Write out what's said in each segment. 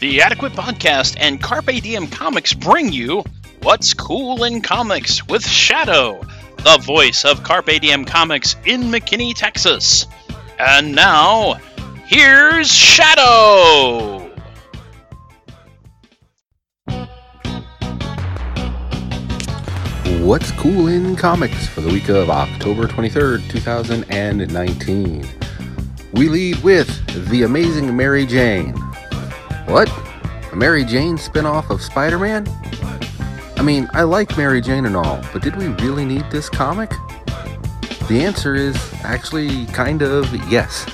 The Adequate Podcast and Carpe Diem Comics bring you What's Cool in Comics with Shado, the voice of Carpe Diem Comics in McKinney, Texas. And now, here's Shado! What's cool in comics for the week of October 23rd, 2019? We lead with The Amazing Mary Jane. What? A Mary Jane spin-off of Spider-Man? I mean, I like Mary Jane and all, but did we really need this comic? The answer is actually kind of yes.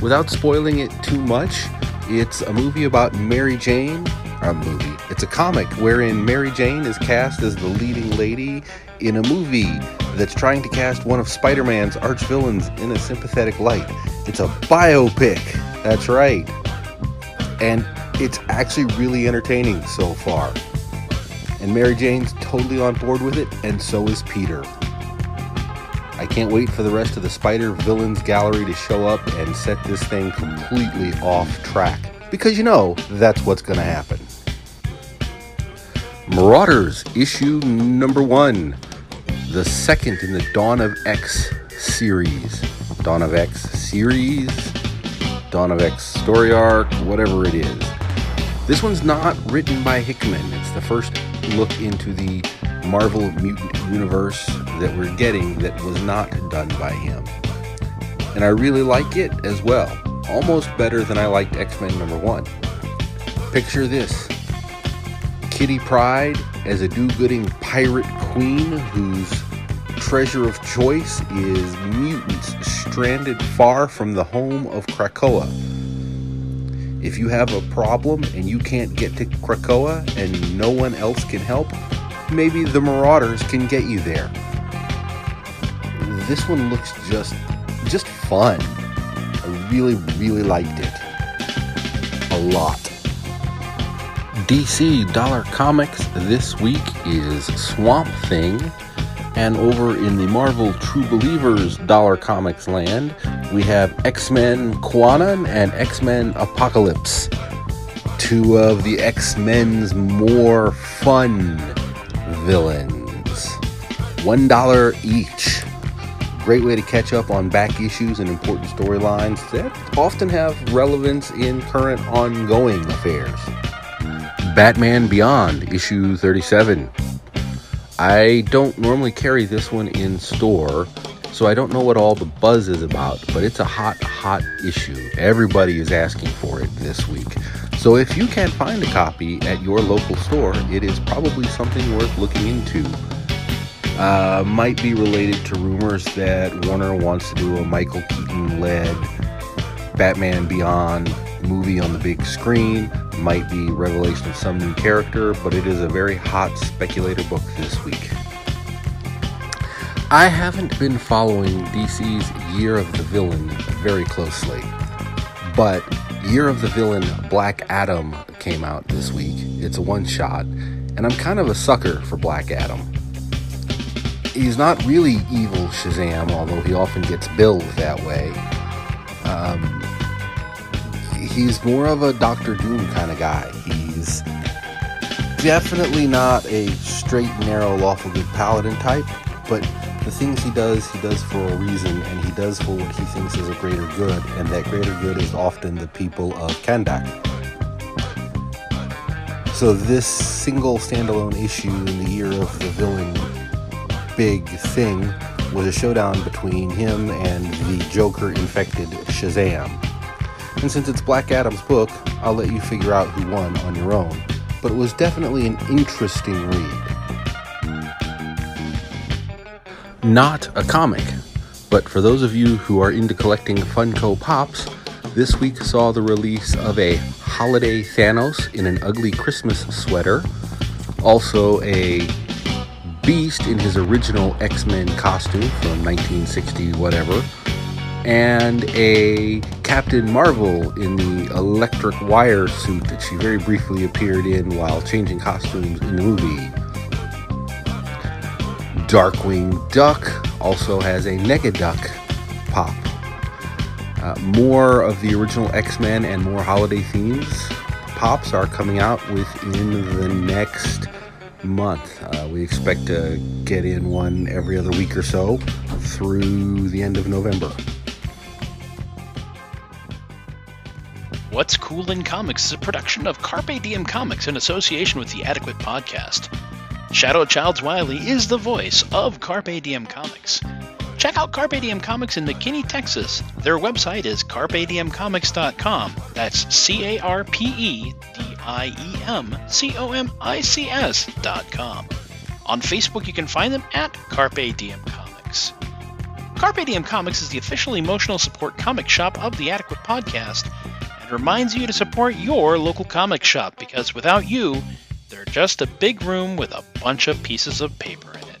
Without spoiling it too much, it's a movie about Mary Jane. A movie. It's a comic wherein Mary Jane is cast as the leading lady in a movie that's trying to cast one of Spider Man's arch villains in a sympathetic light. It's a biopic. That's right. And it's actually really entertaining so far. And Mary Jane's totally on board with it, and so is Peter. I can't wait for the rest of the Spider Villains Gallery to show up and set this thing completely off track. Because you know that's what's going to happen. Marauders, issue number one, the second in the Dawn of X series. Dawn of X series, Dawn of X story arc, whatever it is. This one's not written by Hickman. It's the first look into the Marvel Mutant Universe that we're getting that was not done by him. And I really like it as well. Almost better than I liked X Men number one. Picture this Kitty Pryde as a do gooding pirate queen whose treasure of choice is mutants stranded far from the home of Krakoa. If you have a problem and you can't get to Krakoa and no one else can help, maybe the Marauders can get you there. This one looks just just fun. I really really liked it. A lot. DC Dollar Comics this week is Swamp Thing. And over in the Marvel True Believers Dollar Comics land, we have X Men Kwannon and X Men Apocalypse. Two of the X Men's more fun villains. One dollar each. Great way to catch up on back issues and important storylines that often have relevance in current ongoing affairs. Batman Beyond, issue 37. I don't normally carry this one in store, so I don't know what all the buzz is about, but it's a hot, hot issue. Everybody is asking for it this week. So if you can't find a copy at your local store, it is probably something worth looking into. Uh, might be related to rumors that Warner wants to do a Michael Keaton led Batman Beyond movie on the big screen. Might be revelation of some new character, but it is a very hot speculator book this week. I haven't been following DC's Year of the Villain very closely, but Year of the Villain Black Adam came out this week. It's a one shot, and I'm kind of a sucker for Black Adam. He's not really evil Shazam, although he often gets billed that way. Um, he's more of a Doctor Doom kind of guy. He's definitely not a straight, narrow, lawful good paladin type, but the things he does, he does for a reason, and he does for what he thinks is a greater good, and that greater good is often the people of Kahndaq. So this single standalone issue in the year of the villain big thing was a showdown between him and the Joker infected Shazam. And since it's Black Adam's book, I'll let you figure out who won on your own. But it was definitely an interesting read. Not a comic, but for those of you who are into collecting Funko Pops, this week saw the release of a Holiday Thanos in an ugly Christmas sweater, also a Beast in his original X Men costume from 1960 whatever, and a Captain Marvel in the electric wire suit that she very briefly appeared in while changing costumes in the movie. Darkwing Duck also has a Negaduck pop. Uh, more of the original X Men and more holiday themes pops are coming out within the next month. Uh, we expect to get in one every other week or so through the end of November. What's Cool in Comics is a production of Carpe Diem Comics in association with the Adequate Podcast. Shado Childs Wiley is the voice of Carpe Diem Comics. Check out Carpe Diem Comics in McKinney, Texas. Their website is carpediemcomics.com. That's C A R P E D I E M C O M I C S.com. On Facebook, you can find them at Carpe Diem Comics. Carpe Diem Comics is the official emotional support comic shop of the Adequate Podcast and reminds you to support your local comic shop because without you, they're just a big room with a bunch of pieces of paper in it.